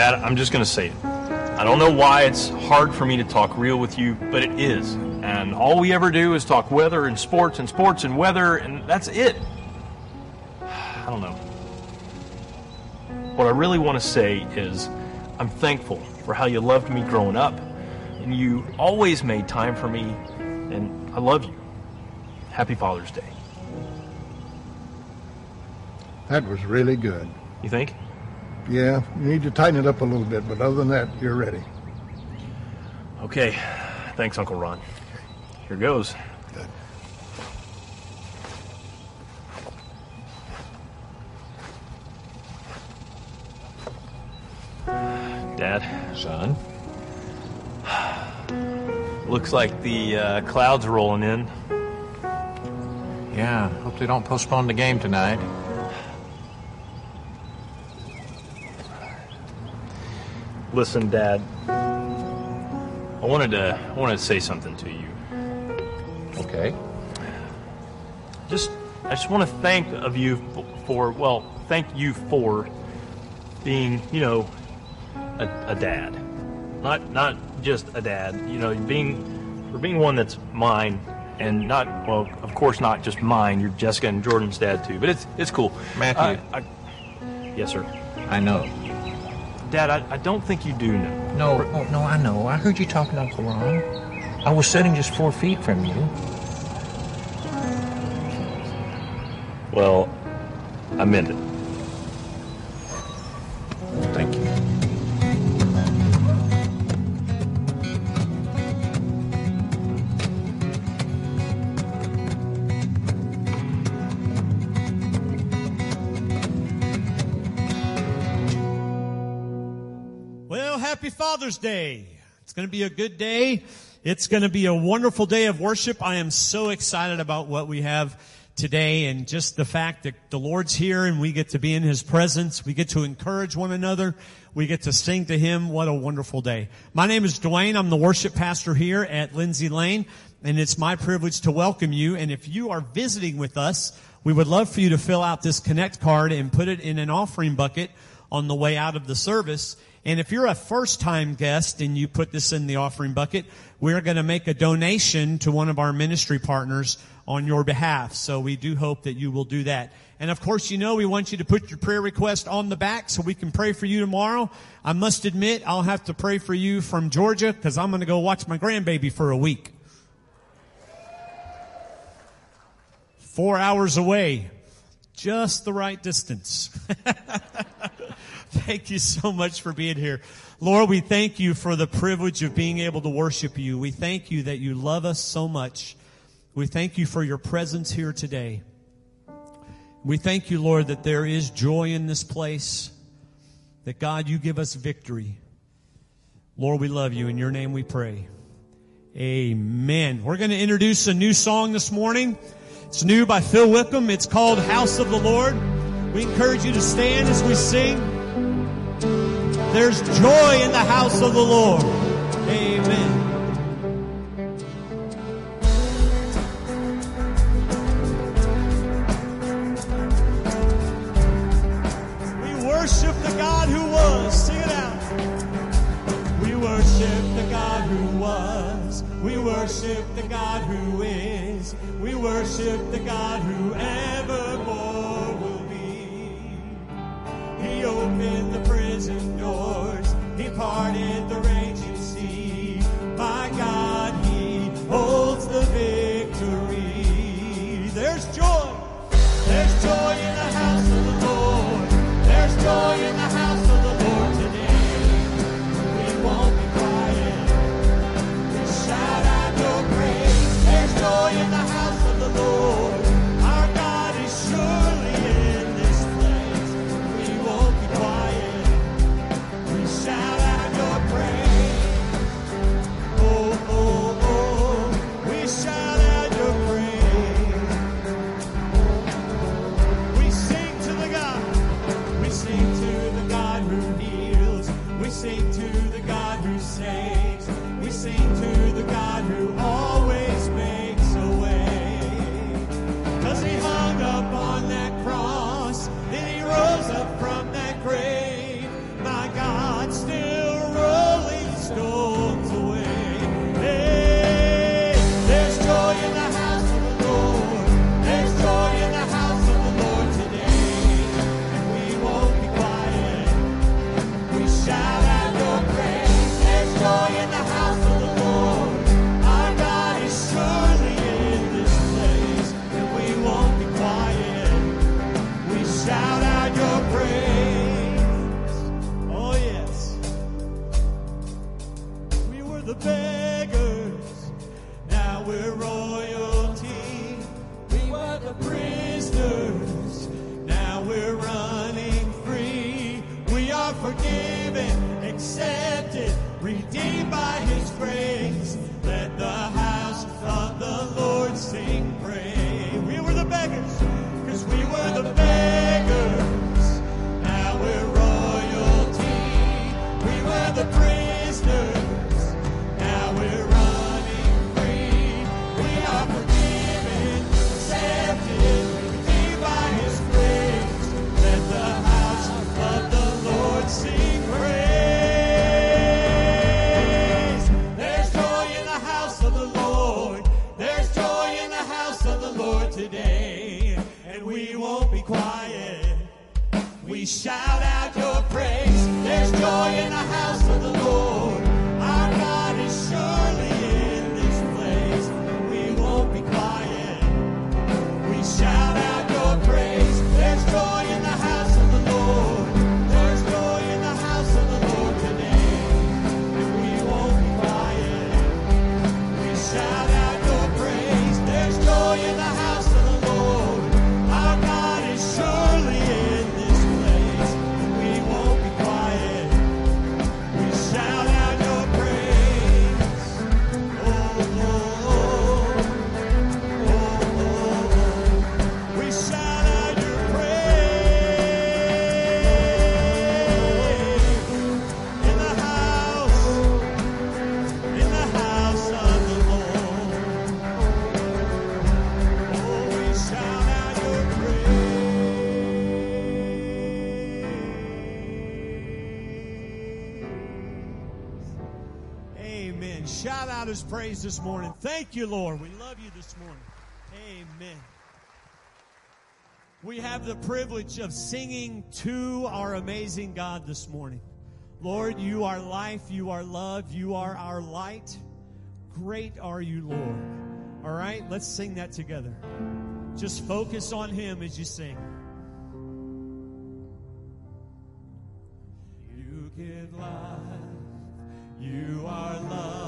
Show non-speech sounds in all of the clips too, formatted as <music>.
I'm just going to say it. I don't know why it's hard for me to talk real with you, but it is. And all we ever do is talk weather and sports and sports and weather, and that's it. <sighs> I don't know. What I really want to say is I'm thankful for how you loved me growing up, and you always made time for me, and I love you. Happy Father's Day. That was really good. You think? Yeah, you need to tighten it up a little bit, but other than that, you're ready. Okay. Thanks, Uncle Ron. Here goes. Good. Dad, Son? looks like the uh, clouds are rolling in. Yeah, hope they don't postpone the game tonight. Listen, Dad. I wanted to I wanted to say something to you. Okay. Just I just want to thank of you for well, thank you for being, you know, a, a dad. Not not just a dad, you know, being for being one that's mine and not well, of course not just mine. You're Jessica and Jordan's dad too, but it's it's cool. Matthew. I, I, yes, sir. I know. Dad, I, I don't think you do know. No, oh, no, I know. I heard you talking to Uncle Ron. I was sitting just four feet from you. Well, I meant it. Father's Day. It's going to be a good day. It's going to be a wonderful day of worship. I am so excited about what we have today and just the fact that the Lord's here and we get to be in His presence. We get to encourage one another. We get to sing to Him. What a wonderful day. My name is Dwayne. I'm the worship pastor here at Lindsay Lane and it's my privilege to welcome you. And if you are visiting with us, we would love for you to fill out this connect card and put it in an offering bucket on the way out of the service. And if you're a first time guest and you put this in the offering bucket, we're going to make a donation to one of our ministry partners on your behalf. So we do hope that you will do that. And of course, you know, we want you to put your prayer request on the back so we can pray for you tomorrow. I must admit, I'll have to pray for you from Georgia because I'm going to go watch my grandbaby for a week. Four hours away. Just the right distance. <laughs> Thank you so much for being here. Lord, we thank you for the privilege of being able to worship you. We thank you that you love us so much. We thank you for your presence here today. We thank you, Lord, that there is joy in this place, that God, you give us victory. Lord, we love you. In your name we pray. Amen. We're going to introduce a new song this morning. It's new by Phil Wickham. It's called House of the Lord. We encourage you to stand as we sing. There's joy in the house of the Lord. Amen. We worship the God who was. Sing it out. We worship the God who was. We worship the God who is. We worship the God who evermore will be. He opened the prison doors. He parted the raging sea. My God, He holds the victory. There's joy. praise this morning. Thank you, Lord. We love you this morning. Amen. We have the privilege of singing to our amazing God this morning. Lord, you are life, you are love, you are our light. Great are you, Lord. All right, let's sing that together. Just focus on Him as you sing. You give life, you are love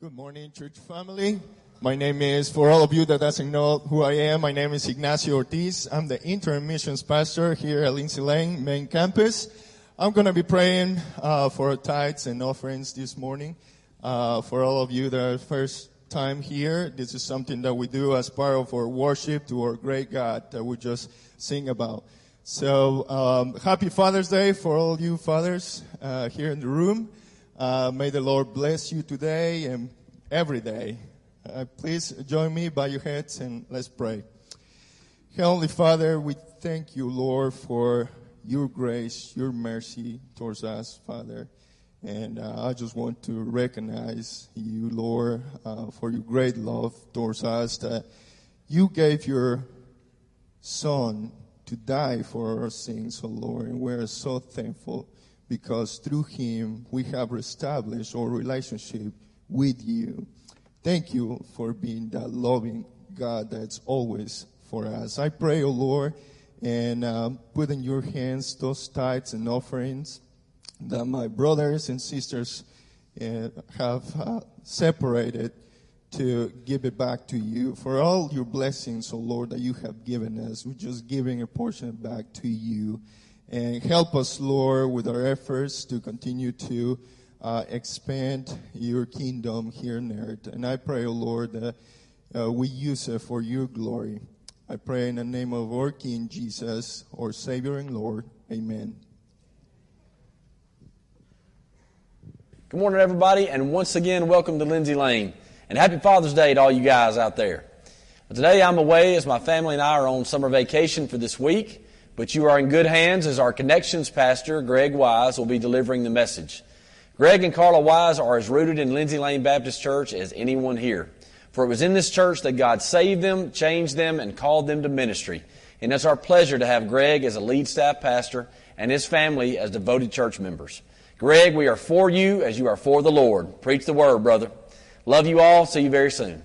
Good morning, church family. My name is, for all of you that doesn't know who I am, my name is Ignacio Ortiz. I'm the interim missions pastor here at Lindsay Lane main campus. I'm going to be praying uh, for tithes and offerings this morning. Uh, for all of you that are first time here, this is something that we do as part of our worship to our great God that we just sing about. So, um, happy Father's Day for all you fathers uh, here in the room. Uh, may the Lord bless you today and every day. Uh, please join me, bow your heads, and let's pray. Heavenly Father, we thank you, Lord, for your grace, your mercy towards us, Father. And uh, I just want to recognize you, Lord, uh, for your great love towards us that you gave your Son to die for our sins, oh Lord, and we're so thankful because through him we have established our relationship with you. Thank you for being that loving God that's always for us. I pray, O oh Lord, and um, put in your hands those tithes and offerings that my brothers and sisters uh, have uh, separated to give it back to you. For all your blessings, O oh Lord, that you have given us, we're just giving a portion back to you. And help us, Lord, with our efforts to continue to uh, expand your kingdom here on earth. And I pray, O oh Lord, that uh, we use it for your glory. I pray in the name of our King Jesus, our Savior and Lord. Amen. Good morning, everybody, and once again, welcome to Lindsay Lane. And happy Father's Day to all you guys out there. Today I'm away as my family and I are on summer vacation for this week. But you are in good hands as our connections pastor, Greg Wise, will be delivering the message. Greg and Carla Wise are as rooted in Lindsay Lane Baptist Church as anyone here. For it was in this church that God saved them, changed them, and called them to ministry. And it's our pleasure to have Greg as a lead staff pastor and his family as devoted church members. Greg, we are for you as you are for the Lord. Preach the word, brother. Love you all. See you very soon.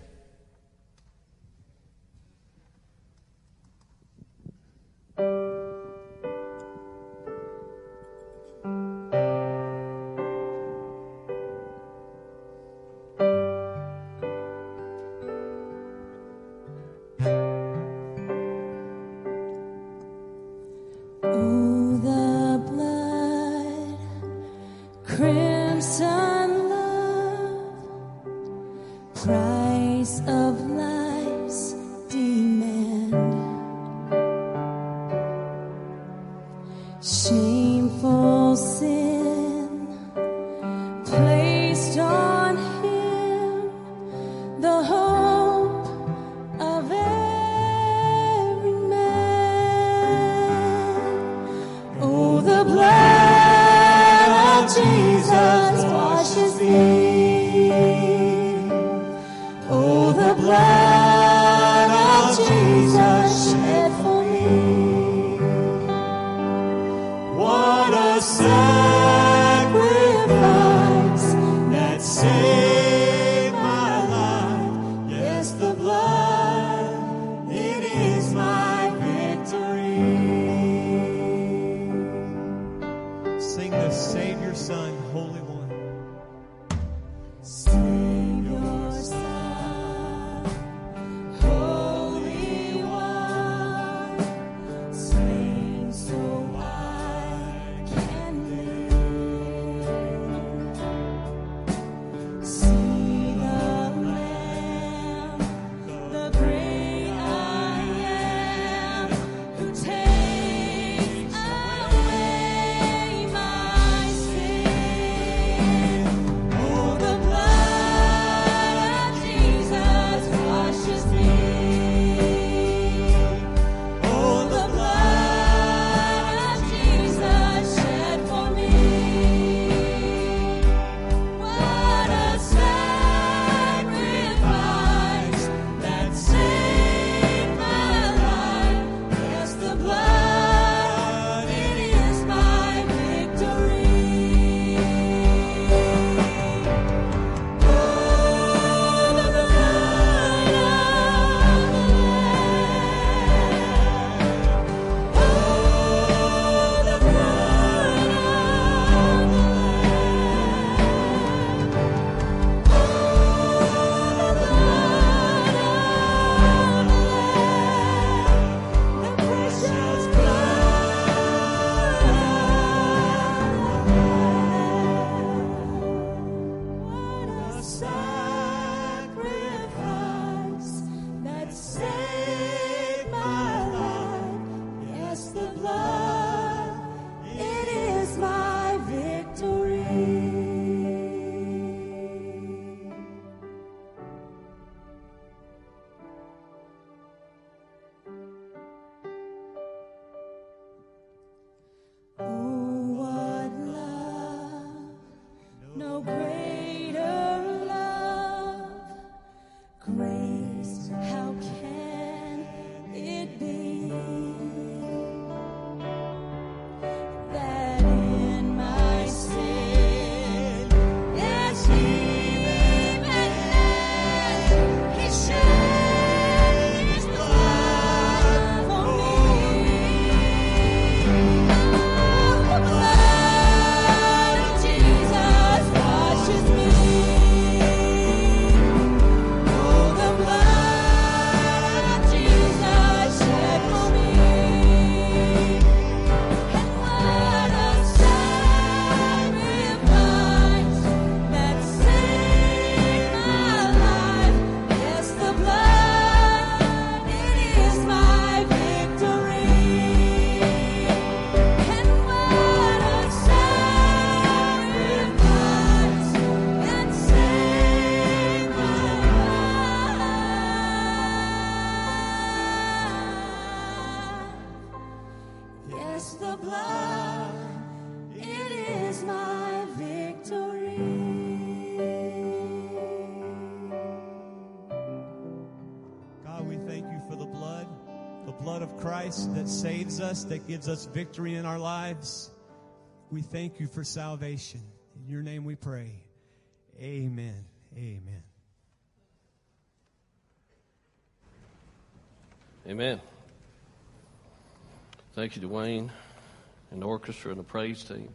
Saves us, that gives us victory in our lives. We thank you for salvation. In your name we pray. Amen. Amen. Amen. Thank you, Dwayne, and the orchestra and the praise team.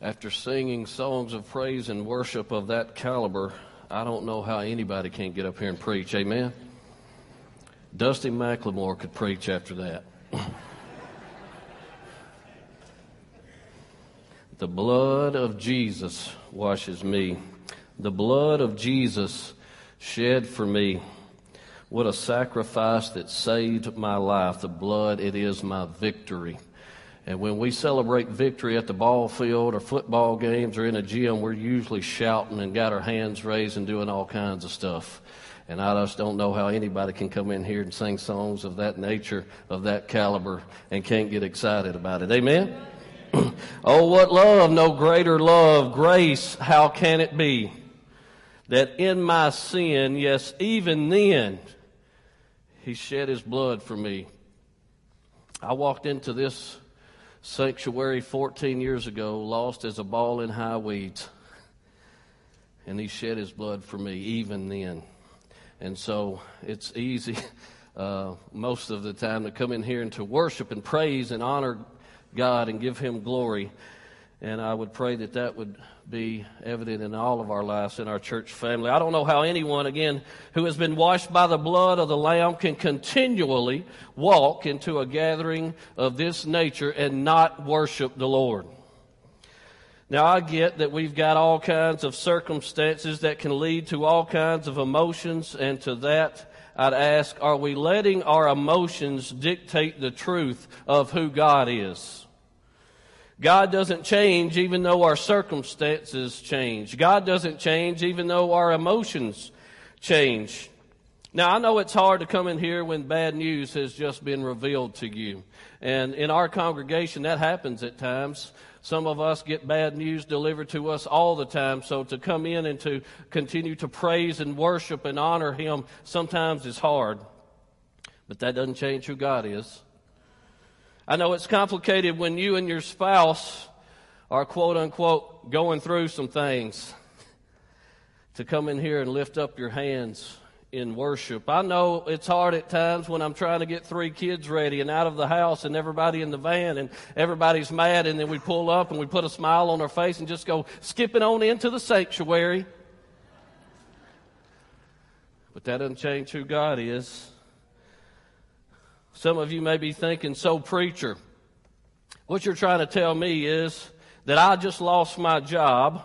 After singing songs of praise and worship of that caliber, I don't know how anybody can get up here and preach. Amen. Dusty McLemore could preach after that. the blood of Jesus washes me. The blood of Jesus shed for me. What a sacrifice that saved my life. The blood, it is my victory. And when we celebrate victory at the ball field or football games or in a gym, we're usually shouting and got our hands raised and doing all kinds of stuff. And I just don't know how anybody can come in here and sing songs of that nature, of that caliber, and can't get excited about it. Amen? <clears throat> oh, what love, no greater love, grace, how can it be that in my sin, yes, even then, he shed his blood for me. I walked into this sanctuary 14 years ago, lost as a ball in high weeds. And he shed his blood for me even then. And so it's easy <laughs> uh, most of the time to come in here and to worship and praise and honor God and give him glory. And I would pray that that would be evident in all of our lives in our church family. I don't know how anyone, again, who has been washed by the blood of the Lamb can continually walk into a gathering of this nature and not worship the Lord. Now, I get that we've got all kinds of circumstances that can lead to all kinds of emotions, and to that, I'd ask, are we letting our emotions dictate the truth of who God is? God doesn't change even though our circumstances change. God doesn't change even though our emotions change. Now, I know it's hard to come in here when bad news has just been revealed to you. And in our congregation, that happens at times. Some of us get bad news delivered to us all the time. So to come in and to continue to praise and worship and honor Him sometimes is hard. But that doesn't change who God is. I know it's complicated when you and your spouse are quote unquote going through some things to come in here and lift up your hands in worship. I know it's hard at times when I'm trying to get three kids ready and out of the house and everybody in the van and everybody's mad and then we pull up and we put a smile on our face and just go skipping on into the sanctuary. But that doesn't change who God is. Some of you may be thinking, so preacher, what you're trying to tell me is that I just lost my job.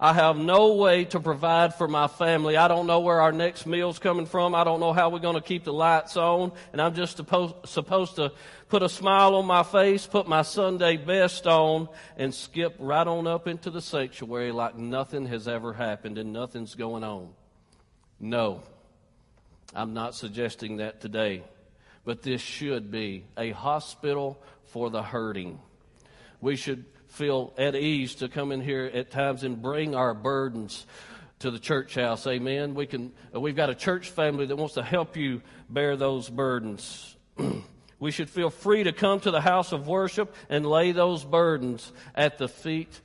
I have no way to provide for my family. I don't know where our next meal's coming from. I don't know how we're going to keep the lights on. And I'm just supposed, supposed to put a smile on my face, put my Sunday best on, and skip right on up into the sanctuary like nothing has ever happened and nothing's going on. No, I'm not suggesting that today but this should be a hospital for the hurting. We should feel at ease to come in here at times and bring our burdens to the church house. Amen. We can, uh, we've got a church family that wants to help you bear those burdens. <clears throat> we should feel free to come to the house of worship and lay those burdens at the feet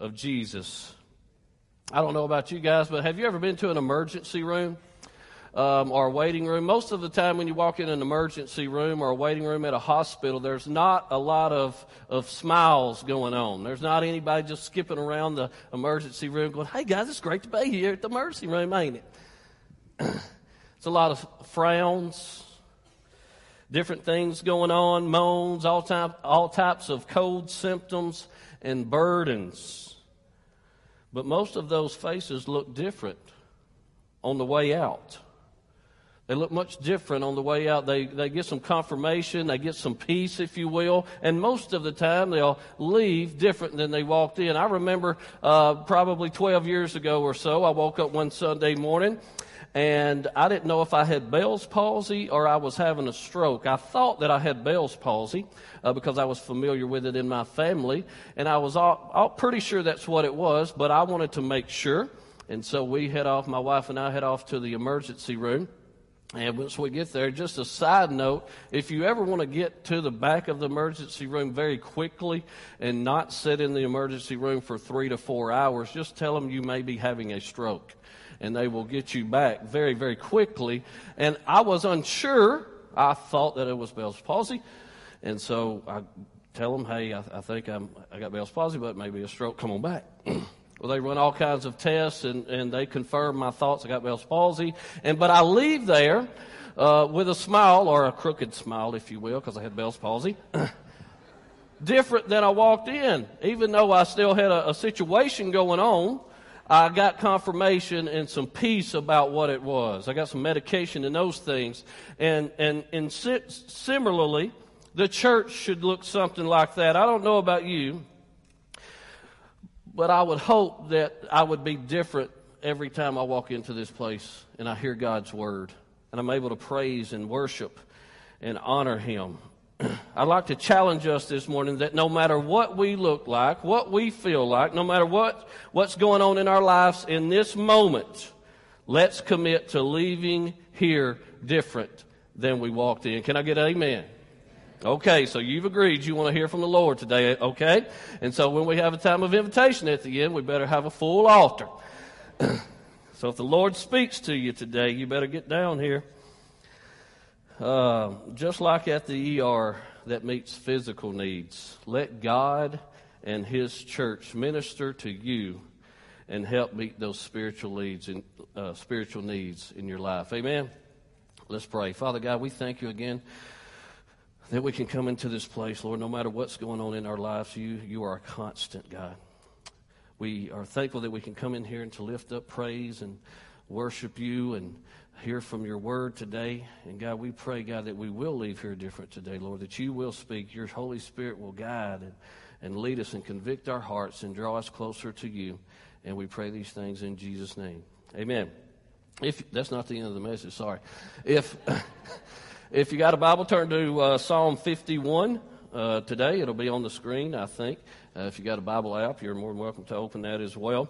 of Jesus. I don't know about you guys, but have you ever been to an emergency room? Um, or a waiting room. Most of the time, when you walk in an emergency room or a waiting room at a hospital, there's not a lot of, of smiles going on. There's not anybody just skipping around the emergency room going, hey guys, it's great to be here at the emergency room, ain't it? <clears throat> it's a lot of frowns, different things going on, moans, all, type, all types of cold symptoms and burdens. But most of those faces look different on the way out. They look much different on the way out. They, they get some confirmation, they get some peace, if you will, and most of the time they'll leave different than they walked in. I remember uh, probably 12 years ago or so, I woke up one Sunday morning and I didn't know if I had Bell's palsy or I was having a stroke. I thought that I had Bell's palsy uh, because I was familiar with it in my family, and I was all, all pretty sure that's what it was, but I wanted to make sure. And so we head off, my wife and I head off to the emergency room. And once we get there, just a side note, if you ever want to get to the back of the emergency room very quickly and not sit in the emergency room for three to four hours, just tell them you may be having a stroke. And they will get you back very, very quickly. And I was unsure. I thought that it was Bell's palsy. And so I tell them, hey, I, I think I'm, I got Bell's palsy, but maybe a stroke. Come on back. <clears throat> Well, they run all kinds of tests and, and they confirm my thoughts. I got Bell's palsy. And, but I leave there, uh, with a smile or a crooked smile, if you will, because I had Bell's palsy. <clears throat> Different than I walked in. Even though I still had a, a situation going on, I got confirmation and some peace about what it was. I got some medication and those things. And, and, and si- similarly, the church should look something like that. I don't know about you, but I would hope that I would be different every time I walk into this place and I hear God's word and I'm able to praise and worship and honor Him. <clears throat> I'd like to challenge us this morning that no matter what we look like, what we feel like, no matter what, what's going on in our lives in this moment, let's commit to leaving here different than we walked in. Can I get amen? Okay, so you've agreed you want to hear from the Lord today, okay? And so when we have a time of invitation at the end, we better have a full altar. <clears throat> so if the Lord speaks to you today, you better get down here. Uh, just like at the ER that meets physical needs, let God and His church minister to you and help meet those spiritual needs in, uh, spiritual needs in your life. Amen. Let's pray. Father God, we thank you again that we can come into this place, Lord, no matter what's going on in our lives, you, you are a constant God. We are thankful that we can come in here and to lift up praise and worship you and hear from your word today. And God, we pray, God, that we will leave here different today, Lord, that you will speak. Your Holy Spirit will guide and, and lead us and convict our hearts and draw us closer to you. And we pray these things in Jesus' name. Amen. If that's not the end of the message, sorry. If <laughs> If you got a Bible, turn to uh, Psalm 51 uh, today. It'll be on the screen, I think. Uh, if you got a Bible app, you're more than welcome to open that as well.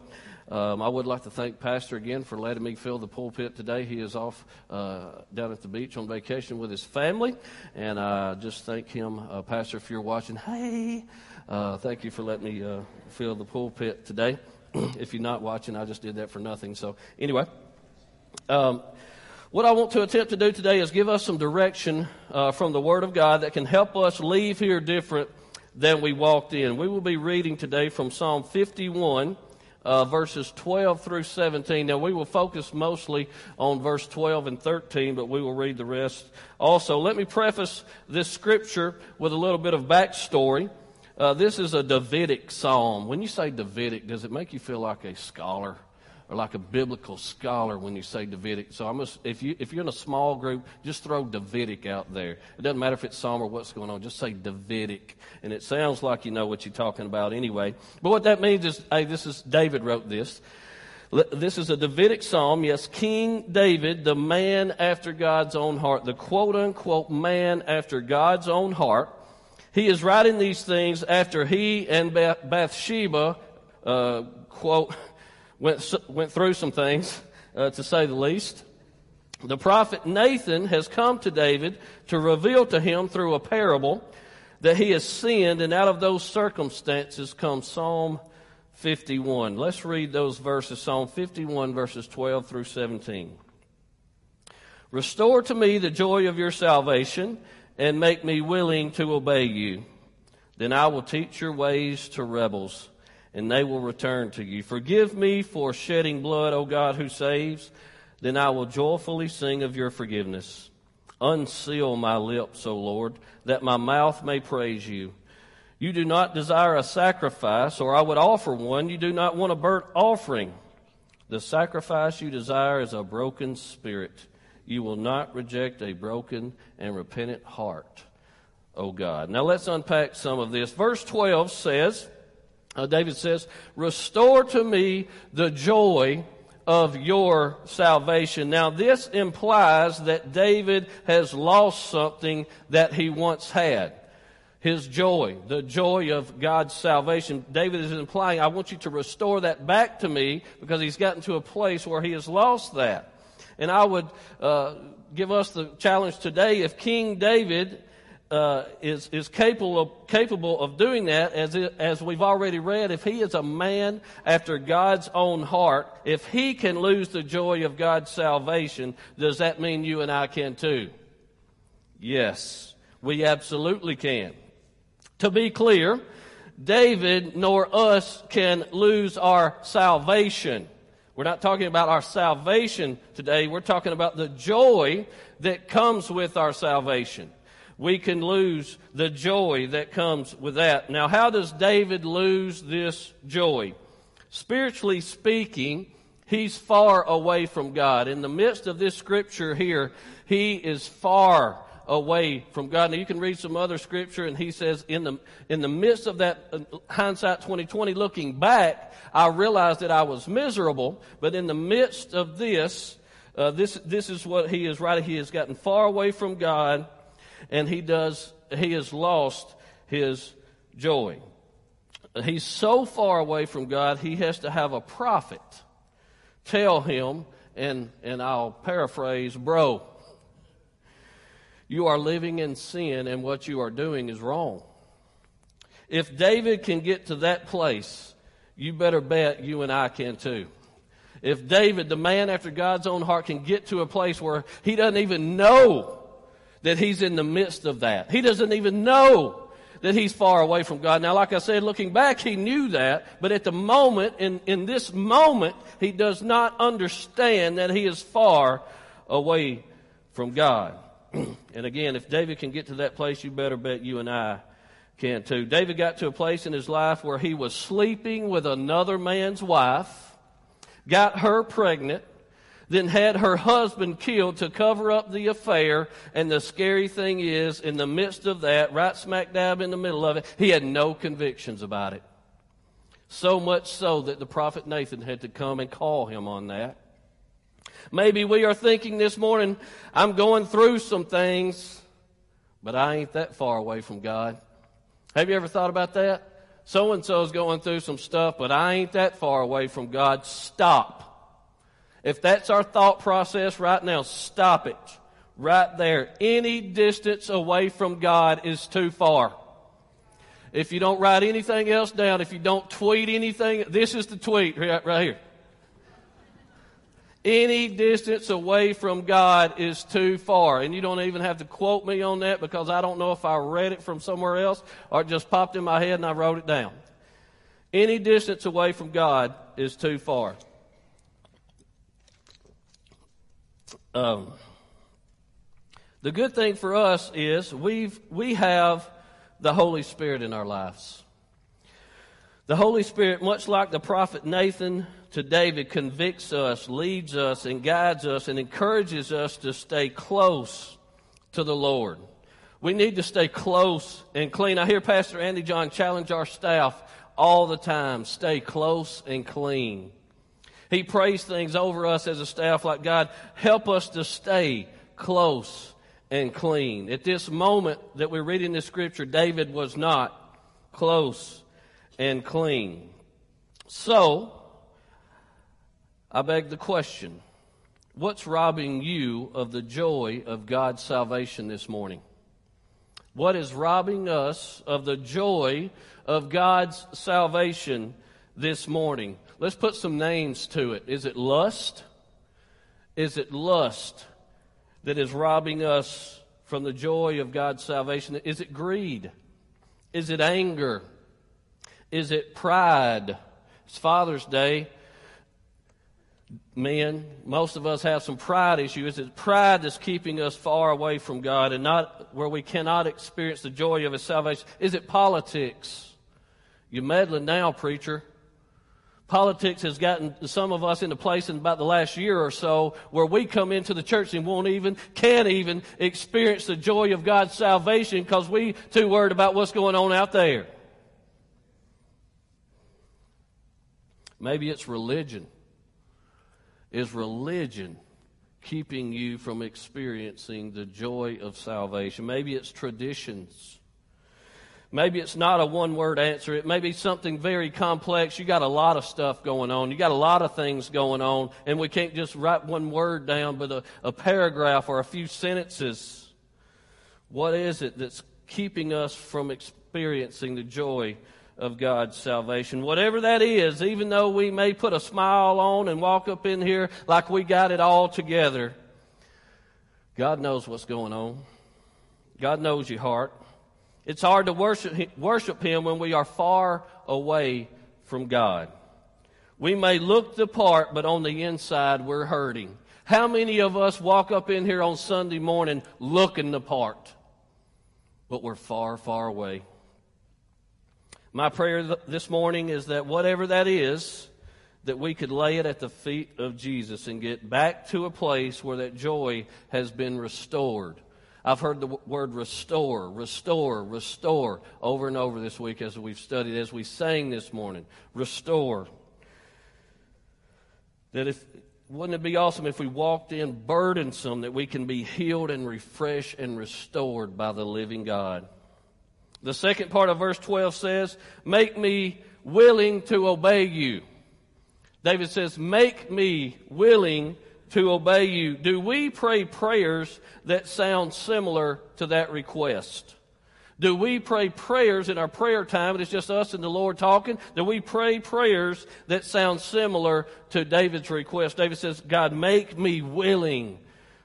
Um, I would like to thank Pastor again for letting me fill the pulpit today. He is off uh, down at the beach on vacation with his family, and I just thank him, uh, Pastor, if you're watching. Hey, uh, thank you for letting me fill the pulpit today. <clears throat> if you're not watching, I just did that for nothing. So anyway. Um, what I want to attempt to do today is give us some direction uh, from the Word of God that can help us leave here different than we walked in. We will be reading today from Psalm 51, uh, verses 12 through 17. Now, we will focus mostly on verse 12 and 13, but we will read the rest also. Let me preface this scripture with a little bit of backstory. Uh, this is a Davidic psalm. When you say Davidic, does it make you feel like a scholar? Or like a biblical scholar when you say Davidic. So I must, if you if you're in a small group, just throw Davidic out there. It doesn't matter if it's Psalm or what's going on. Just say Davidic, and it sounds like you know what you're talking about anyway. But what that means is, hey, this is David wrote this. This is a Davidic psalm. Yes, King David, the man after God's own heart, the quote unquote man after God's own heart. He is writing these things after he and Bathsheba, uh, quote, went, went through some things, uh, to say the least. The prophet Nathan has come to David to reveal to him through a parable that he has sinned, and out of those circumstances comes Psalm 51. Let's read those verses Psalm 51, verses 12 through 17. Restore to me the joy of your salvation, and make me willing to obey you. Then I will teach your ways to rebels and they will return to you. Forgive me for shedding blood, O God who saves. Then I will joyfully sing of your forgiveness. Unseal my lips, O Lord, that my mouth may praise you. You do not desire a sacrifice, or I would offer one. You do not want a burnt offering. The sacrifice you desire is a broken spirit. You will not reject a broken and repentant heart, O God. Now let's unpack some of this. Verse 12 says, uh, David says, Restore to me the joy of your salvation. Now, this implies that David has lost something that he once had. His joy, the joy of God's salvation. David is implying, I want you to restore that back to me because he's gotten to a place where he has lost that. And I would uh, give us the challenge today if King David uh, is, is capable of, capable of doing that, as, it, as we've already read, if he is a man after God's own heart, if he can lose the joy of God's salvation, does that mean you and I can too? Yes, we absolutely can. To be clear, David nor us can lose our salvation. We're not talking about our salvation today. We're talking about the joy that comes with our salvation we can lose the joy that comes with that. Now, how does David lose this joy? Spiritually speaking, he's far away from God. In the midst of this scripture here, he is far away from God. Now you can read some other scripture and he says in the, in the midst of that uh, hindsight 2020 looking back, I realized that I was miserable, but in the midst of this, uh, this, this is what he is writing. He has gotten far away from God and he does, he has lost his joy. He's so far away from God, he has to have a prophet tell him, and, and I'll paraphrase, bro, you are living in sin and what you are doing is wrong. If David can get to that place, you better bet you and I can too. If David, the man after God's own heart, can get to a place where he doesn't even know that he's in the midst of that. He doesn't even know that he's far away from God. Now, like I said, looking back, he knew that, but at the moment, in, in this moment, he does not understand that he is far away from God. <clears throat> and again, if David can get to that place, you better bet you and I can too. David got to a place in his life where he was sleeping with another man's wife, got her pregnant, then had her husband killed to cover up the affair. And the scary thing is, in the midst of that, right smack dab in the middle of it, he had no convictions about it. So much so that the prophet Nathan had to come and call him on that. Maybe we are thinking this morning, I'm going through some things, but I ain't that far away from God. Have you ever thought about that? So and so's going through some stuff, but I ain't that far away from God. Stop. If that's our thought process right now, stop it. Right there. Any distance away from God is too far. If you don't write anything else down, if you don't tweet anything, this is the tweet right, right here. Any distance away from God is too far. And you don't even have to quote me on that because I don't know if I read it from somewhere else or it just popped in my head and I wrote it down. Any distance away from God is too far. Um, the good thing for us is we've, we have the Holy Spirit in our lives. The Holy Spirit, much like the prophet Nathan to David, convicts us, leads us, and guides us, and encourages us to stay close to the Lord. We need to stay close and clean. I hear Pastor Andy John challenge our staff all the time stay close and clean. He prays things over us as a staff like God, help us to stay close and clean. At this moment that we're reading this scripture, David was not close and clean. So, I beg the question what's robbing you of the joy of God's salvation this morning? What is robbing us of the joy of God's salvation this morning? Let's put some names to it. Is it lust? Is it lust that is robbing us from the joy of God's salvation? Is it greed? Is it anger? Is it pride? It's Father's Day. Men, most of us have some pride issues. Is it pride that's keeping us far away from God and not where we cannot experience the joy of His salvation? Is it politics? You're meddling now, preacher. Politics has gotten some of us into place in about the last year or so where we come into the church and won't even, can't even experience the joy of God's salvation because we too worried about what's going on out there. Maybe it's religion. Is religion keeping you from experiencing the joy of salvation? Maybe it's traditions. Maybe it's not a one word answer. It may be something very complex. You got a lot of stuff going on. You got a lot of things going on. And we can't just write one word down, but a, a paragraph or a few sentences. What is it that's keeping us from experiencing the joy of God's salvation? Whatever that is, even though we may put a smile on and walk up in here like we got it all together, God knows what's going on. God knows your heart. It's hard to worship, worship Him when we are far away from God. We may look the part, but on the inside we're hurting. How many of us walk up in here on Sunday morning looking the part, but we're far, far away? My prayer this morning is that whatever that is, that we could lay it at the feet of Jesus and get back to a place where that joy has been restored I've heard the word restore, restore, restore over and over this week as we've studied, as we sang this morning. Restore. That if, wouldn't it be awesome if we walked in burdensome, that we can be healed and refreshed and restored by the living God? The second part of verse 12 says, Make me willing to obey you. David says, Make me willing to obey you. Do we pray prayers that sound similar to that request? Do we pray prayers in our prayer time, and it's just us and the Lord talking? Do we pray prayers that sound similar to David's request? David says, God, make me willing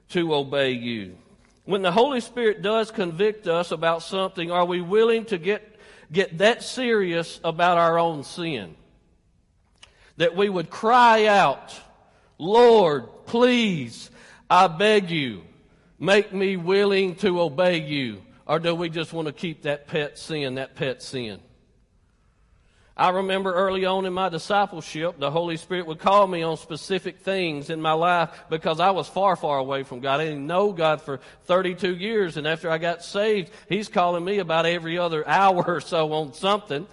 to obey you. When the Holy Spirit does convict us about something, are we willing to get, get that serious about our own sin? That we would cry out, Lord, please, I beg you, make me willing to obey you? Or do we just want to keep that pet sin, that pet sin? I remember early on in my discipleship, the Holy Spirit would call me on specific things in my life because I was far, far away from God. I didn't know God for 32 years, and after I got saved, He's calling me about every other <laughs> hour or so on something.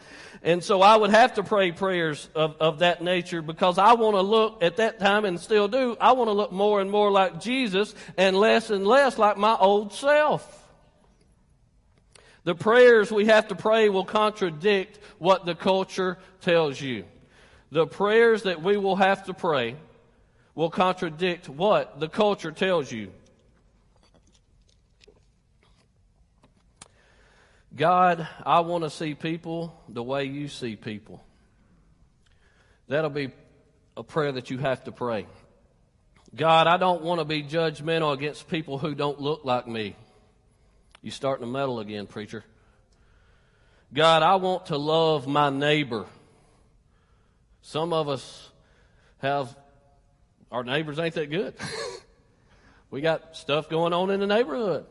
And so I would have to pray prayers of, of that nature because I want to look at that time and still do. I want to look more and more like Jesus and less and less like my old self. The prayers we have to pray will contradict what the culture tells you. The prayers that we will have to pray will contradict what the culture tells you. God, I want to see people the way you see people. That'll be a prayer that you have to pray. God, I don't want to be judgmental against people who don't look like me. You starting to meddle again, preacher. God, I want to love my neighbor. Some of us have, our neighbors ain't that good. <laughs> we got stuff going on in the neighborhood.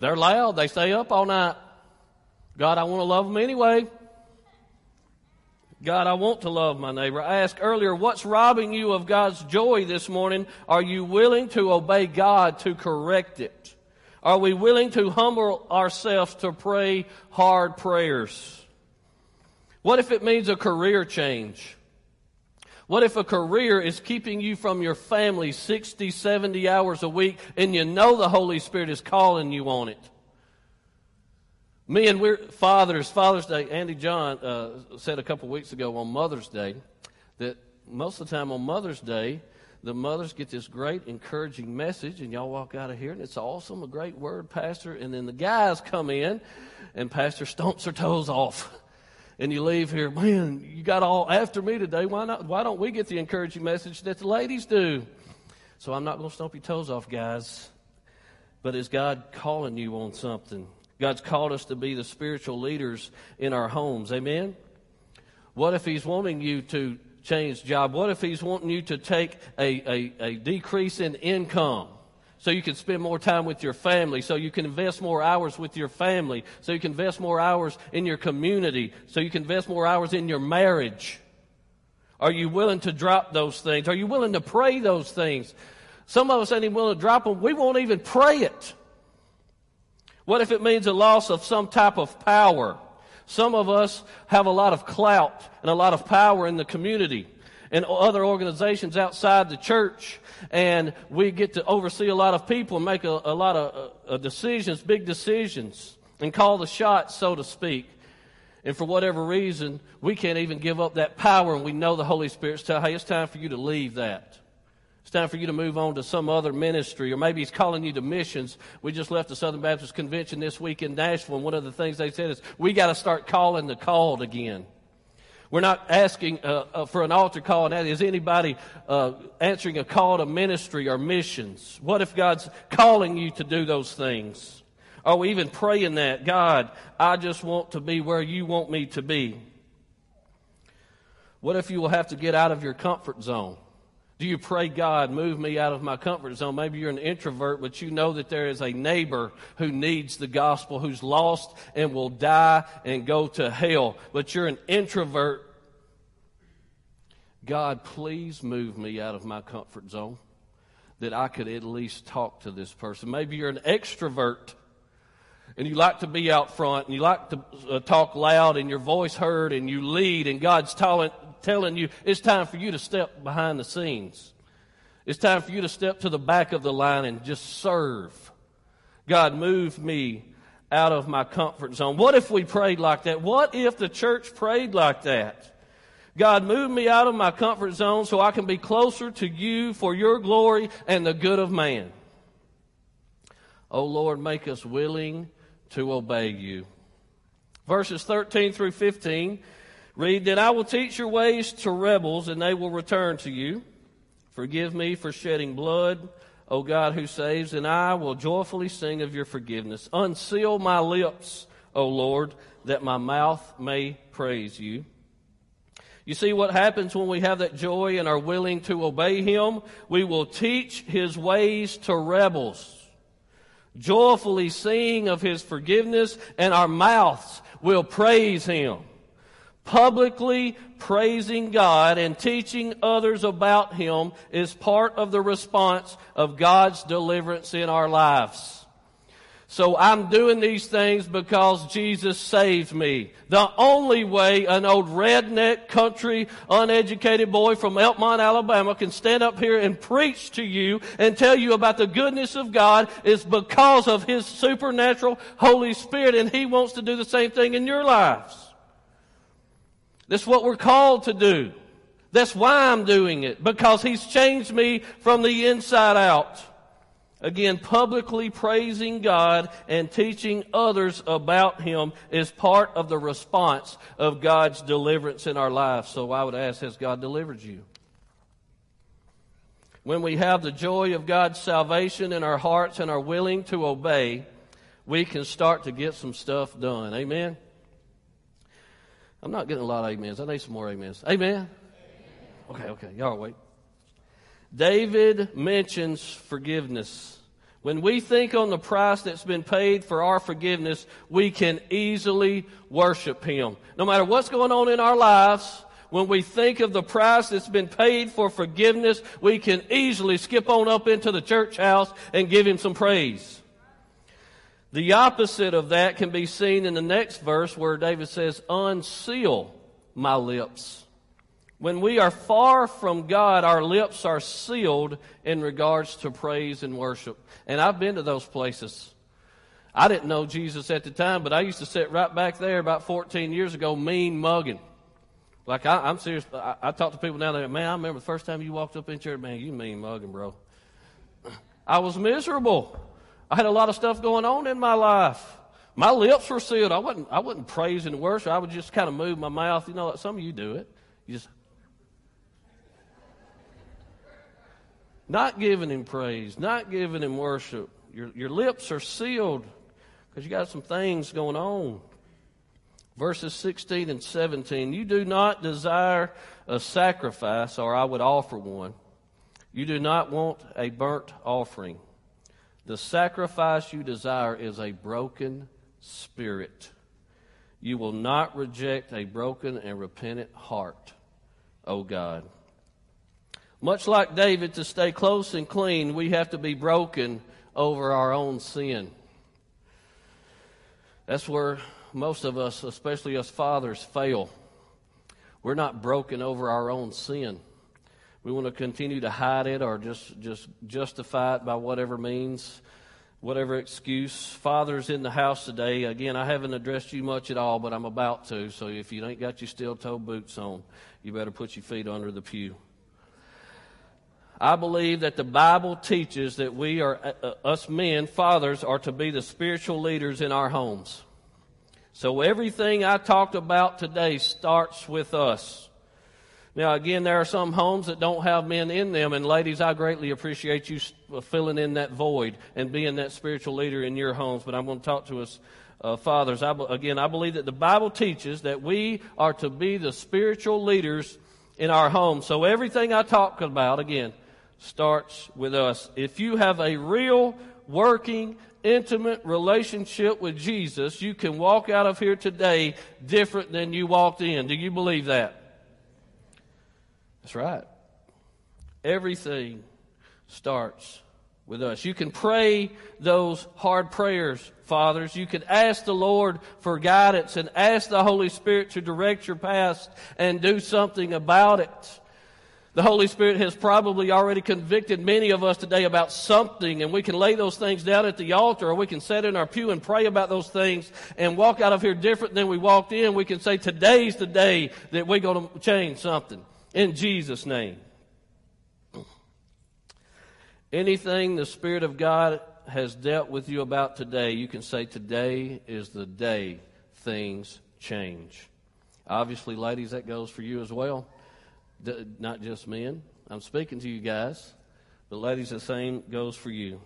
They're loud. They stay up all night. God, I want to love them anyway. God, I want to love my neighbor. I asked earlier, what's robbing you of God's joy this morning? Are you willing to obey God to correct it? Are we willing to humble ourselves to pray hard prayers? What if it means a career change? What if a career is keeping you from your family 60, 70 hours a week and you know the Holy Spirit is calling you on it? Me and we're fathers, Father's Day, Andy John uh, said a couple weeks ago on Mother's Day that most of the time on Mother's Day, the mothers get this great encouraging message, and y'all walk out of here, and it's awesome, a great word, Pastor. And then the guys come in, and Pastor stomps their toes off. And you leave here, man, you got all after me today. Why not? Why don't we get the encouraging message that the ladies do? So I'm not going to stomp your toes off, guys. But is God calling you on something? God's called us to be the spiritual leaders in our homes. Amen? What if He's wanting you to change job? What if He's wanting you to take a, a, a decrease in income? so you can spend more time with your family, so you can invest more hours with your family, so you can invest more hours in your community, so you can invest more hours in your marriage. Are you willing to drop those things? Are you willing to pray those things? Some of us ain't even willing to drop them. We won't even pray it. What if it means a loss of some type of power? Some of us have a lot of clout and a lot of power in the community and other organizations outside the church, and we get to oversee a lot of people and make a, a lot of uh, uh decisions, big decisions. and call the shots, so to speak. And for whatever reason, we can't even give up that power, and we know the Holy Spirit's telling, hey, it's time for you to leave that. It's time for you to move on to some other ministry, or maybe He's calling you to missions. We just left the Southern Baptist Convention this week in Nashville, and one of the things they said is, we got to start calling the called again. We're not asking uh, uh, for an altar call, and that is anybody uh, answering a call to ministry or missions. What if God's calling you to do those things? Are we even praying that? God, I just want to be where you want me to be. What if you will have to get out of your comfort zone? Do you pray, God, move me out of my comfort zone? Maybe you're an introvert, but you know that there is a neighbor who needs the gospel, who's lost and will die and go to hell. But you're an introvert. God, please move me out of my comfort zone that I could at least talk to this person. Maybe you're an extrovert and you like to be out front and you like to uh, talk loud and your voice heard and you lead and God's telling, telling you it's time for you to step behind the scenes. It's time for you to step to the back of the line and just serve. God, move me out of my comfort zone. What if we prayed like that? What if the church prayed like that? God, move me out of my comfort zone so I can be closer to you for your glory and the good of man. Oh Lord, make us willing to obey you. Verses 13 through 15 read, Then I will teach your ways to rebels, and they will return to you. Forgive me for shedding blood, O God who saves, and I will joyfully sing of your forgiveness. Unseal my lips, O Lord, that my mouth may praise you. You see what happens when we have that joy and are willing to obey Him? We will teach His ways to rebels joyfully sing of his forgiveness, and our mouths will praise him. Publicly praising God and teaching others about him is part of the response of God's deliverance in our lives. So I'm doing these things because Jesus saved me. The only way an old redneck country uneducated boy from Elkmont, Alabama can stand up here and preach to you and tell you about the goodness of God is because of His supernatural Holy Spirit and He wants to do the same thing in your lives. That's what we're called to do. That's why I'm doing it because He's changed me from the inside out. Again, publicly praising God and teaching others about Him is part of the response of God's deliverance in our lives. So I would ask, has God delivered you? When we have the joy of God's salvation in our hearts and are willing to obey, we can start to get some stuff done. Amen? I'm not getting a lot of amens. I need some more amens. Amen? Okay, okay. Y'all wait. David mentions forgiveness. When we think on the price that's been paid for our forgiveness, we can easily worship Him. No matter what's going on in our lives, when we think of the price that's been paid for forgiveness, we can easily skip on up into the church house and give Him some praise. The opposite of that can be seen in the next verse where David says, Unseal my lips. When we are far from God, our lips are sealed in regards to praise and worship. And I've been to those places. I didn't know Jesus at the time, but I used to sit right back there about 14 years ago, mean mugging. Like, I, am serious. I, I, talk to people now that, man, I remember the first time you walked up in church, man, you mean mugging, bro. <clears throat> I was miserable. I had a lot of stuff going on in my life. My lips were sealed. I wasn't, I wasn't praising and worship. I would just kind of move my mouth. You know, some of you do it. You just, not giving him praise, not giving him worship. Your, your lips are sealed because you got some things going on. Verses 16 and 17 You do not desire a sacrifice, or I would offer one. You do not want a burnt offering. The sacrifice you desire is a broken spirit. You will not reject a broken and repentant heart, O God. Much like David, to stay close and clean, we have to be broken over our own sin. That's where most of us, especially us fathers, fail. We're not broken over our own sin. We want to continue to hide it or just, just justify it by whatever means. whatever excuse. Fathers in the house today. Again, I haven't addressed you much at all, but I'm about to. So if you ain't got your steel toe boots on, you better put your feet under the pew. I believe that the Bible teaches that we are, uh, uh, us men, fathers, are to be the spiritual leaders in our homes. So everything I talked about today starts with us. Now, again, there are some homes that don't have men in them, and ladies, I greatly appreciate you uh, filling in that void and being that spiritual leader in your homes. But I'm going to talk to us, uh, fathers. I, again, I believe that the Bible teaches that we are to be the spiritual leaders in our homes. So everything I talk about, again, starts with us. If you have a real working, intimate relationship with Jesus, you can walk out of here today different than you walked in. Do you believe that? That's right. Everything starts with us. You can pray those hard prayers, fathers. You can ask the Lord for guidance and ask the Holy Spirit to direct your path and do something about it. The Holy Spirit has probably already convicted many of us today about something, and we can lay those things down at the altar, or we can sit in our pew and pray about those things and walk out of here different than we walked in. We can say, Today's the day that we're going to change something. In Jesus' name. Anything the Spirit of God has dealt with you about today, you can say, Today is the day things change. Obviously, ladies, that goes for you as well not just men. I'm speaking to you guys. But ladies, the same goes for you.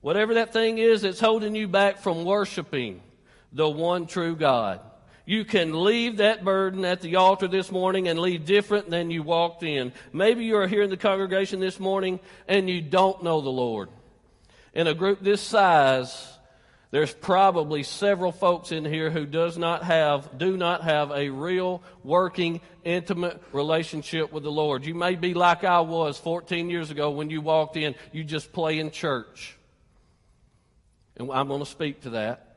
Whatever that thing is that's holding you back from worshiping the one true God, you can leave that burden at the altar this morning and leave different than you walked in. Maybe you are here in the congregation this morning and you don't know the Lord. In a group this size, there's probably several folks in here who does not have, do not have a real working, intimate relationship with the Lord. You may be like I was 14 years ago when you walked in. You just play in church. And I'm going to speak to that.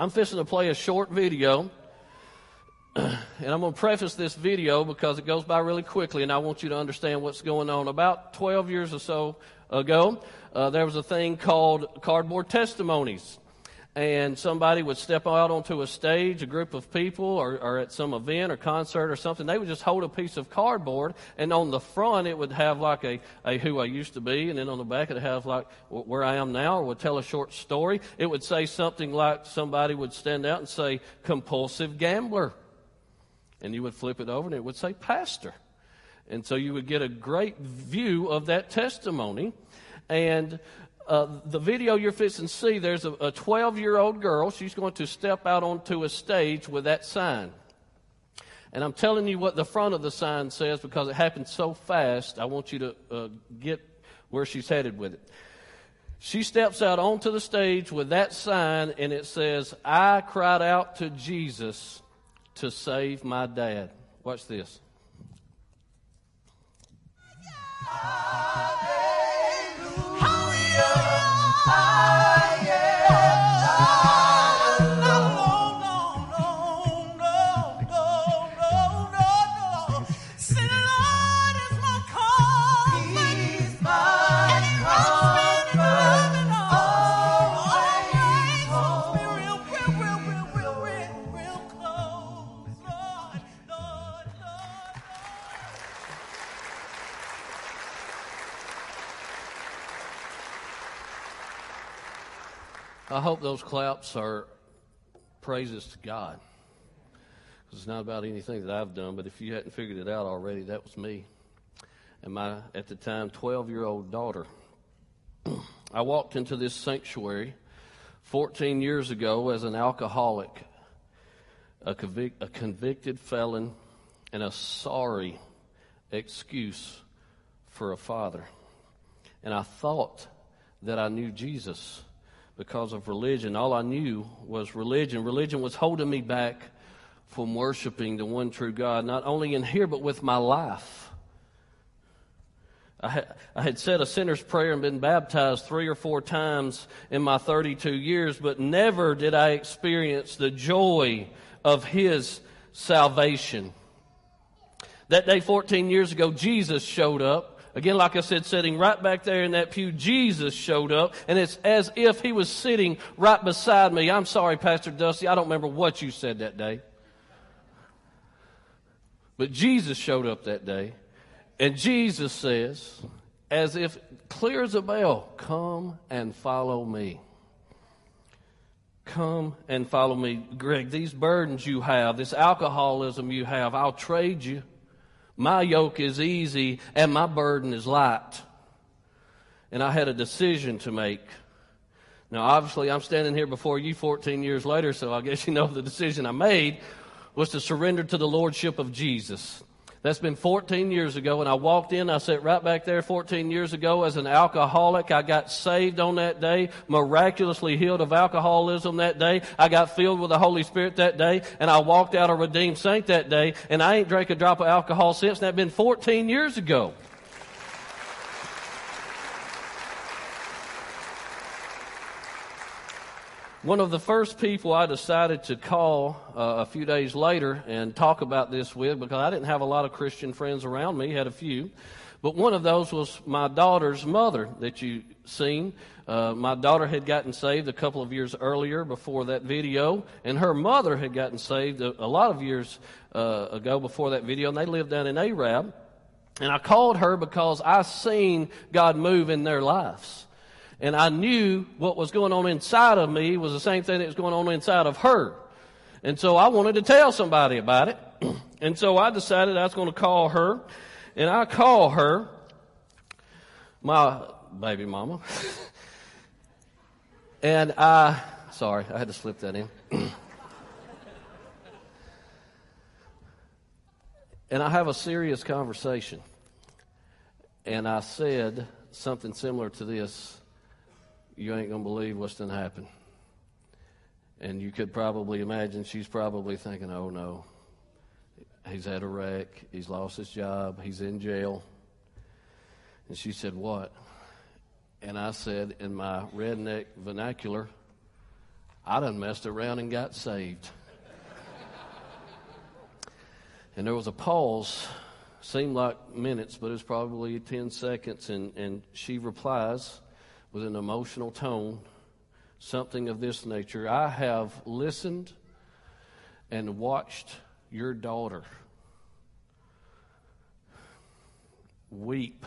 I'm fixing to play a short video. <clears throat> And I'm going to preface this video because it goes by really quickly and I want you to understand what's going on. About 12 years or so ago, uh, there was a thing called cardboard testimonies. And somebody would step out onto a stage, a group of people, or, or at some event or concert or something. They would just hold a piece of cardboard, and on the front it would have like a, a who I used to be, and then on the back it would have like where I am now, or would tell a short story. It would say something like somebody would stand out and say, compulsive gambler. And you would flip it over, and it would say, pastor. And so you would get a great view of that testimony. And uh, the video you're fixing to see, there's a 12 year old girl. She's going to step out onto a stage with that sign. And I'm telling you what the front of the sign says because it happened so fast. I want you to uh, get where she's headed with it. She steps out onto the stage with that sign, and it says, I cried out to Jesus to save my dad. Watch this. I hope those claps are praises to God. Because It's not about anything that I've done, but if you hadn't figured it out already, that was me and my, at the time, 12 year old daughter. <clears throat> I walked into this sanctuary 14 years ago as an alcoholic, a, convic- a convicted felon, and a sorry excuse for a father. And I thought that I knew Jesus because of religion. All I knew was religion. Religion was holding me back from worshiping the one true God, not only in here, but with my life. I had, said a sinner's prayer and been baptized three or four times in my 32 years, but never did I experience the joy of His salvation. That day, 14 years ago, Jesus showed up Again, like I said, sitting right back there in that pew, Jesus showed up, and it's as if he was sitting right beside me. I'm sorry, Pastor Dusty, I don't remember what you said that day. But Jesus showed up that day, and Jesus says, as if clear as a bell, come and follow me. Come and follow me. Greg, these burdens you have, this alcoholism you have, I'll trade you. My yoke is easy and my burden is light. And I had a decision to make. Now, obviously, I'm standing here before you 14 years later, so I guess you know the decision I made was to surrender to the Lordship of Jesus. That's been 14 years ago, and I walked in, I sat right back there 14 years ago as an alcoholic. I got saved on that day, miraculously healed of alcoholism that day. I got filled with the Holy Spirit that day, and I walked out a redeemed saint that day, and I ain't drank a drop of alcohol since, that's been 14 years ago. One of the first people I decided to call uh, a few days later and talk about this with, because I didn't have a lot of Christian friends around me, had a few, but one of those was my daughter's mother that you've seen. Uh, my daughter had gotten saved a couple of years earlier before that video, and her mother had gotten saved a, a lot of years uh, ago before that video, and they lived down in Arab. And I called her because I seen God move in their lives. And I knew what was going on inside of me was the same thing that was going on inside of her. And so I wanted to tell somebody about it. <clears throat> and so I decided I was going to call her. And I call her my baby mama. <laughs> and I, sorry, I had to slip that in. <clears throat> and I have a serious conversation. And I said something similar to this you ain't going to believe what's going to happen. And you could probably imagine she's probably thinking, oh no, he's had a wreck, he's lost his job, he's in jail. And she said, what? And I said, in my redneck vernacular, I done messed around and got saved. <laughs> and there was a pause, seemed like minutes, but it was probably 10 seconds. And, and she replies, with an emotional tone, something of this nature. I have listened and watched your daughter weep,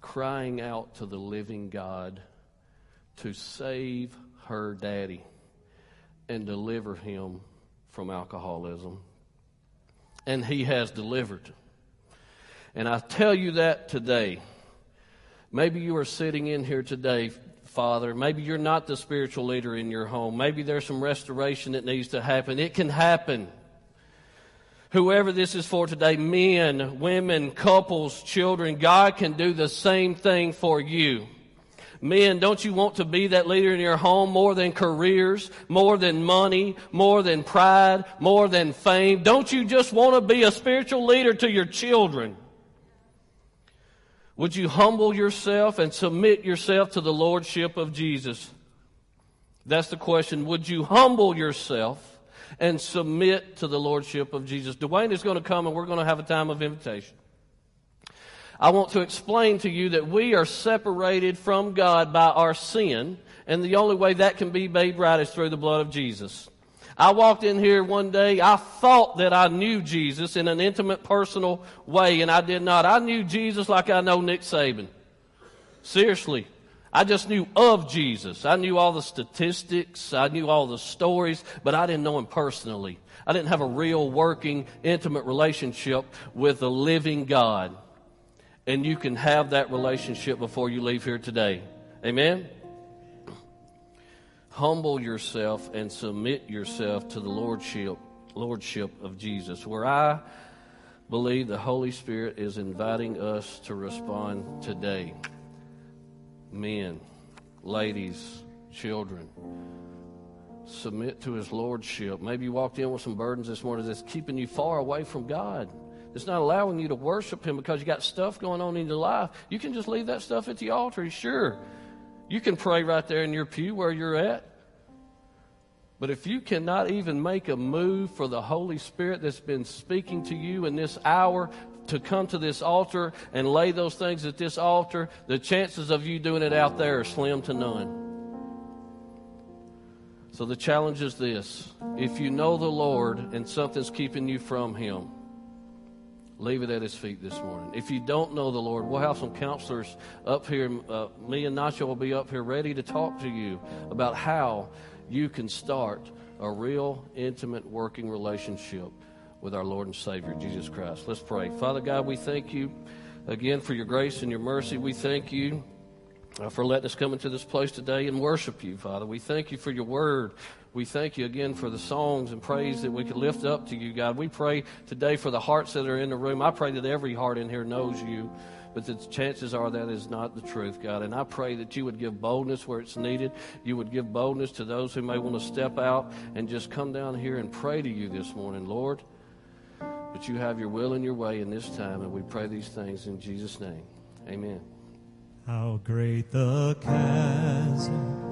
crying out to the living God to save her daddy and deliver him from alcoholism. And he has delivered. And I tell you that today Maybe you are sitting in here today, Father. Maybe you're not the spiritual leader in your home. Maybe there's some restoration that needs to happen. It can happen. Whoever this is for today, men, women, couples, children, God can do the same thing for you. Men, don't you want to be that leader in your home more than careers, more than money, more than pride, more than fame? Don't you just want to be a spiritual leader to your children? Would you humble yourself and submit yourself to the Lordship of Jesus? That's the question. Would you humble yourself and submit to the Lordship of Jesus? Dwayne is going to come and we're going to have a time of invitation. I want to explain to you that we are separated from God by our sin, and the only way that can be made right is through the blood of Jesus. I walked in here one day, I thought that I knew Jesus in an intimate, personal way, and I did not. I knew Jesus like I know Nick Saban. Seriously. I just knew of Jesus. I knew all the statistics. I knew all the stories, but I didn't know him personally. I didn't have a real working, intimate relationship with the living God. And you can have that relationship before you leave here today. Amen? Humble yourself and submit yourself to the lordship lordship of Jesus. Where I believe the Holy Spirit is inviting us to respond today. Men ladies children submit to his lordship. Maybe you walked in with some burdens this morning that's keeping you far away from God. It's not allowing you to worship him because you got stuff going on in your life. You can just leave that stuff at the altar sure you can pray right there in your pew where you're at. But if you cannot even make a move for the Holy Spirit that's been speaking to you in this hour to come to this altar and lay those things at this altar, the chances of you doing it out there are slim to none. So the challenge is this if you know the Lord and something's keeping you from Him, leave it at His feet this morning. If you don't know the Lord, we'll have some counselors up here. Uh, me and Nacho will be up here ready to talk to you about how you can start a real, intimate, working relationship with our Lord and Savior, Jesus Christ. Let's pray. Father God, we thank you again for your grace and your mercy. We thank you uh, for letting us come into this place today and worship you, Father. We thank you for your word. We thank you again for the songs and praise that we can lift up to you, God. We pray today for the hearts that are in the room. I pray that every heart in here knows you, but the chances are that is not the truth, God. And I pray that you would give boldness where it's needed. You would give boldness to those who may want to step out and just come down here and pray to you this morning, Lord. But you have your will and your way in this time, and we pray these things in Jesus' name. Amen. How great the chasm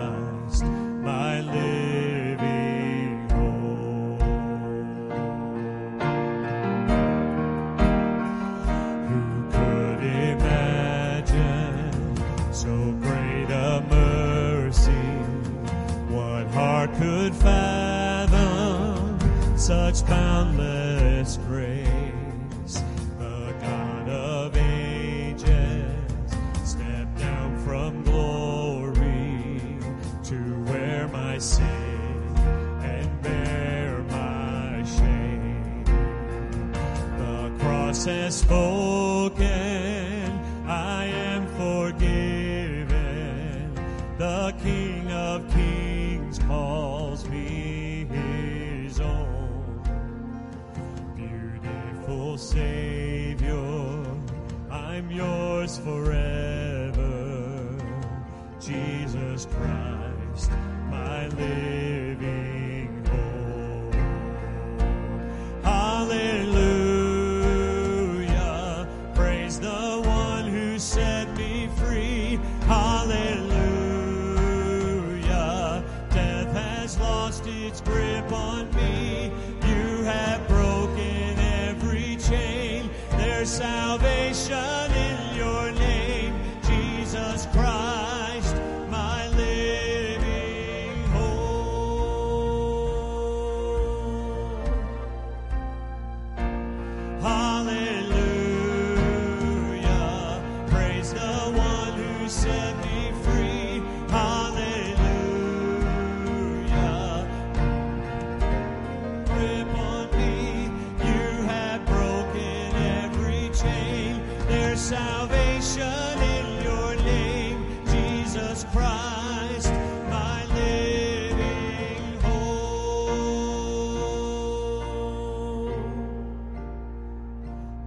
salvation in your name, Jesus Christ, my living hope.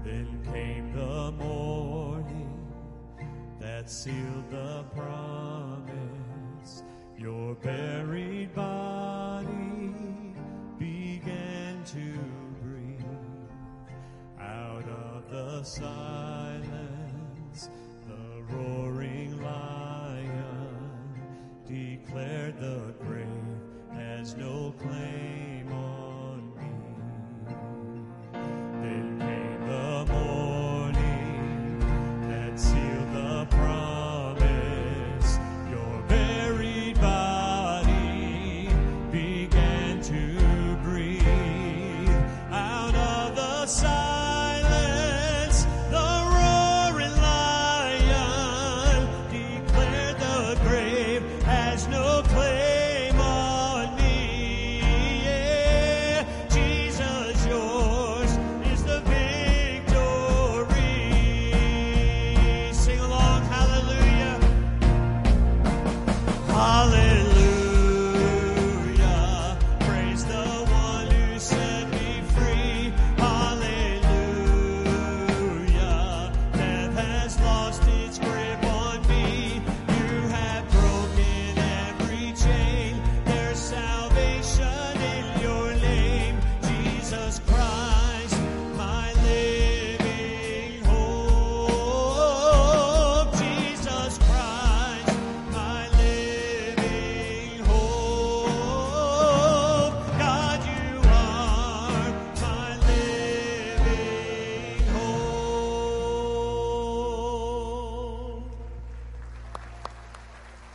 Then came the morning that sealed the promise. Your buried body began to breathe out of the silence. Roaring lion declared the grave has no claim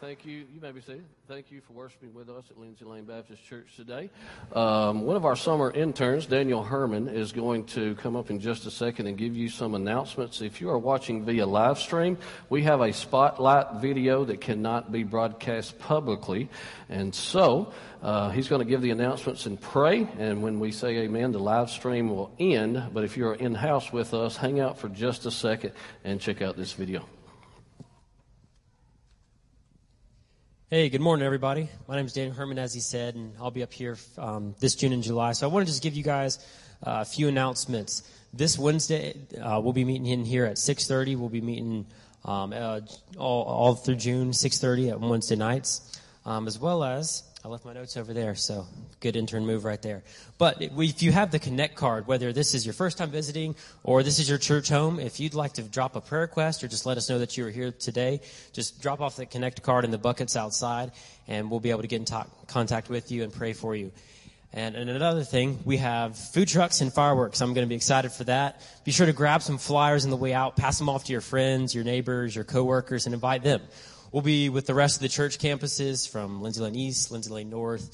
Thank you. You may be seated. Thank you for worshiping with us at Lindsay Lane Baptist Church today. Um, one of our summer interns, Daniel Herman, is going to come up in just a second and give you some announcements. If you are watching via live stream, we have a spotlight video that cannot be broadcast publicly. And so, uh, he's going to give the announcements and pray. And when we say amen, the live stream will end. But if you're in house with us, hang out for just a second and check out this video. Hey, good morning, everybody. My name is Dan Herman, as he said, and I'll be up here um, this June and July. So I want to just give you guys uh, a few announcements. This Wednesday, uh, we'll be meeting in here at 6:30. We'll be meeting um, uh, all, all, through June, 6:30 at Wednesday nights, um, as well as I left my notes over there, so good intern move right there. But if you have the Connect card, whether this is your first time visiting or this is your church home, if you'd like to drop a prayer request or just let us know that you were here today, just drop off the Connect card in the buckets outside, and we'll be able to get in talk, contact with you and pray for you. And, and another thing, we have food trucks and fireworks. I'm going to be excited for that. Be sure to grab some flyers on the way out, pass them off to your friends, your neighbors, your coworkers, and invite them. We'll be with the rest of the church campuses from Lindsay Lane East, Lindsay Lane North.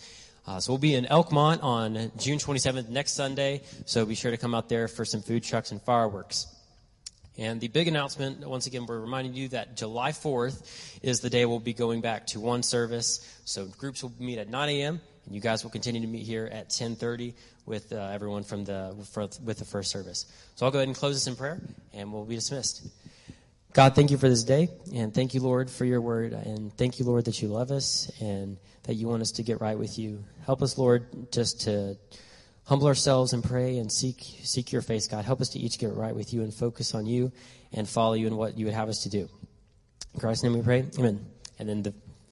Uh, so we'll be in Elkmont on June 27th, next Sunday. So be sure to come out there for some food trucks and fireworks. And the big announcement, once again, we're reminding you that July 4th is the day we'll be going back to one service. So groups will meet at 9 a.m. and you guys will continue to meet here at 10:30 with uh, everyone from the with the first service. So I'll go ahead and close this in prayer, and we'll be dismissed. God, thank you for this day, and thank you, Lord, for your word, and thank you, Lord, that you love us and that you want us to get right with you. Help us, Lord, just to humble ourselves and pray and seek seek your face, God. Help us to each get right with you and focus on you and follow you in what you would have us to do. In Christ's name we pray. Amen. And then the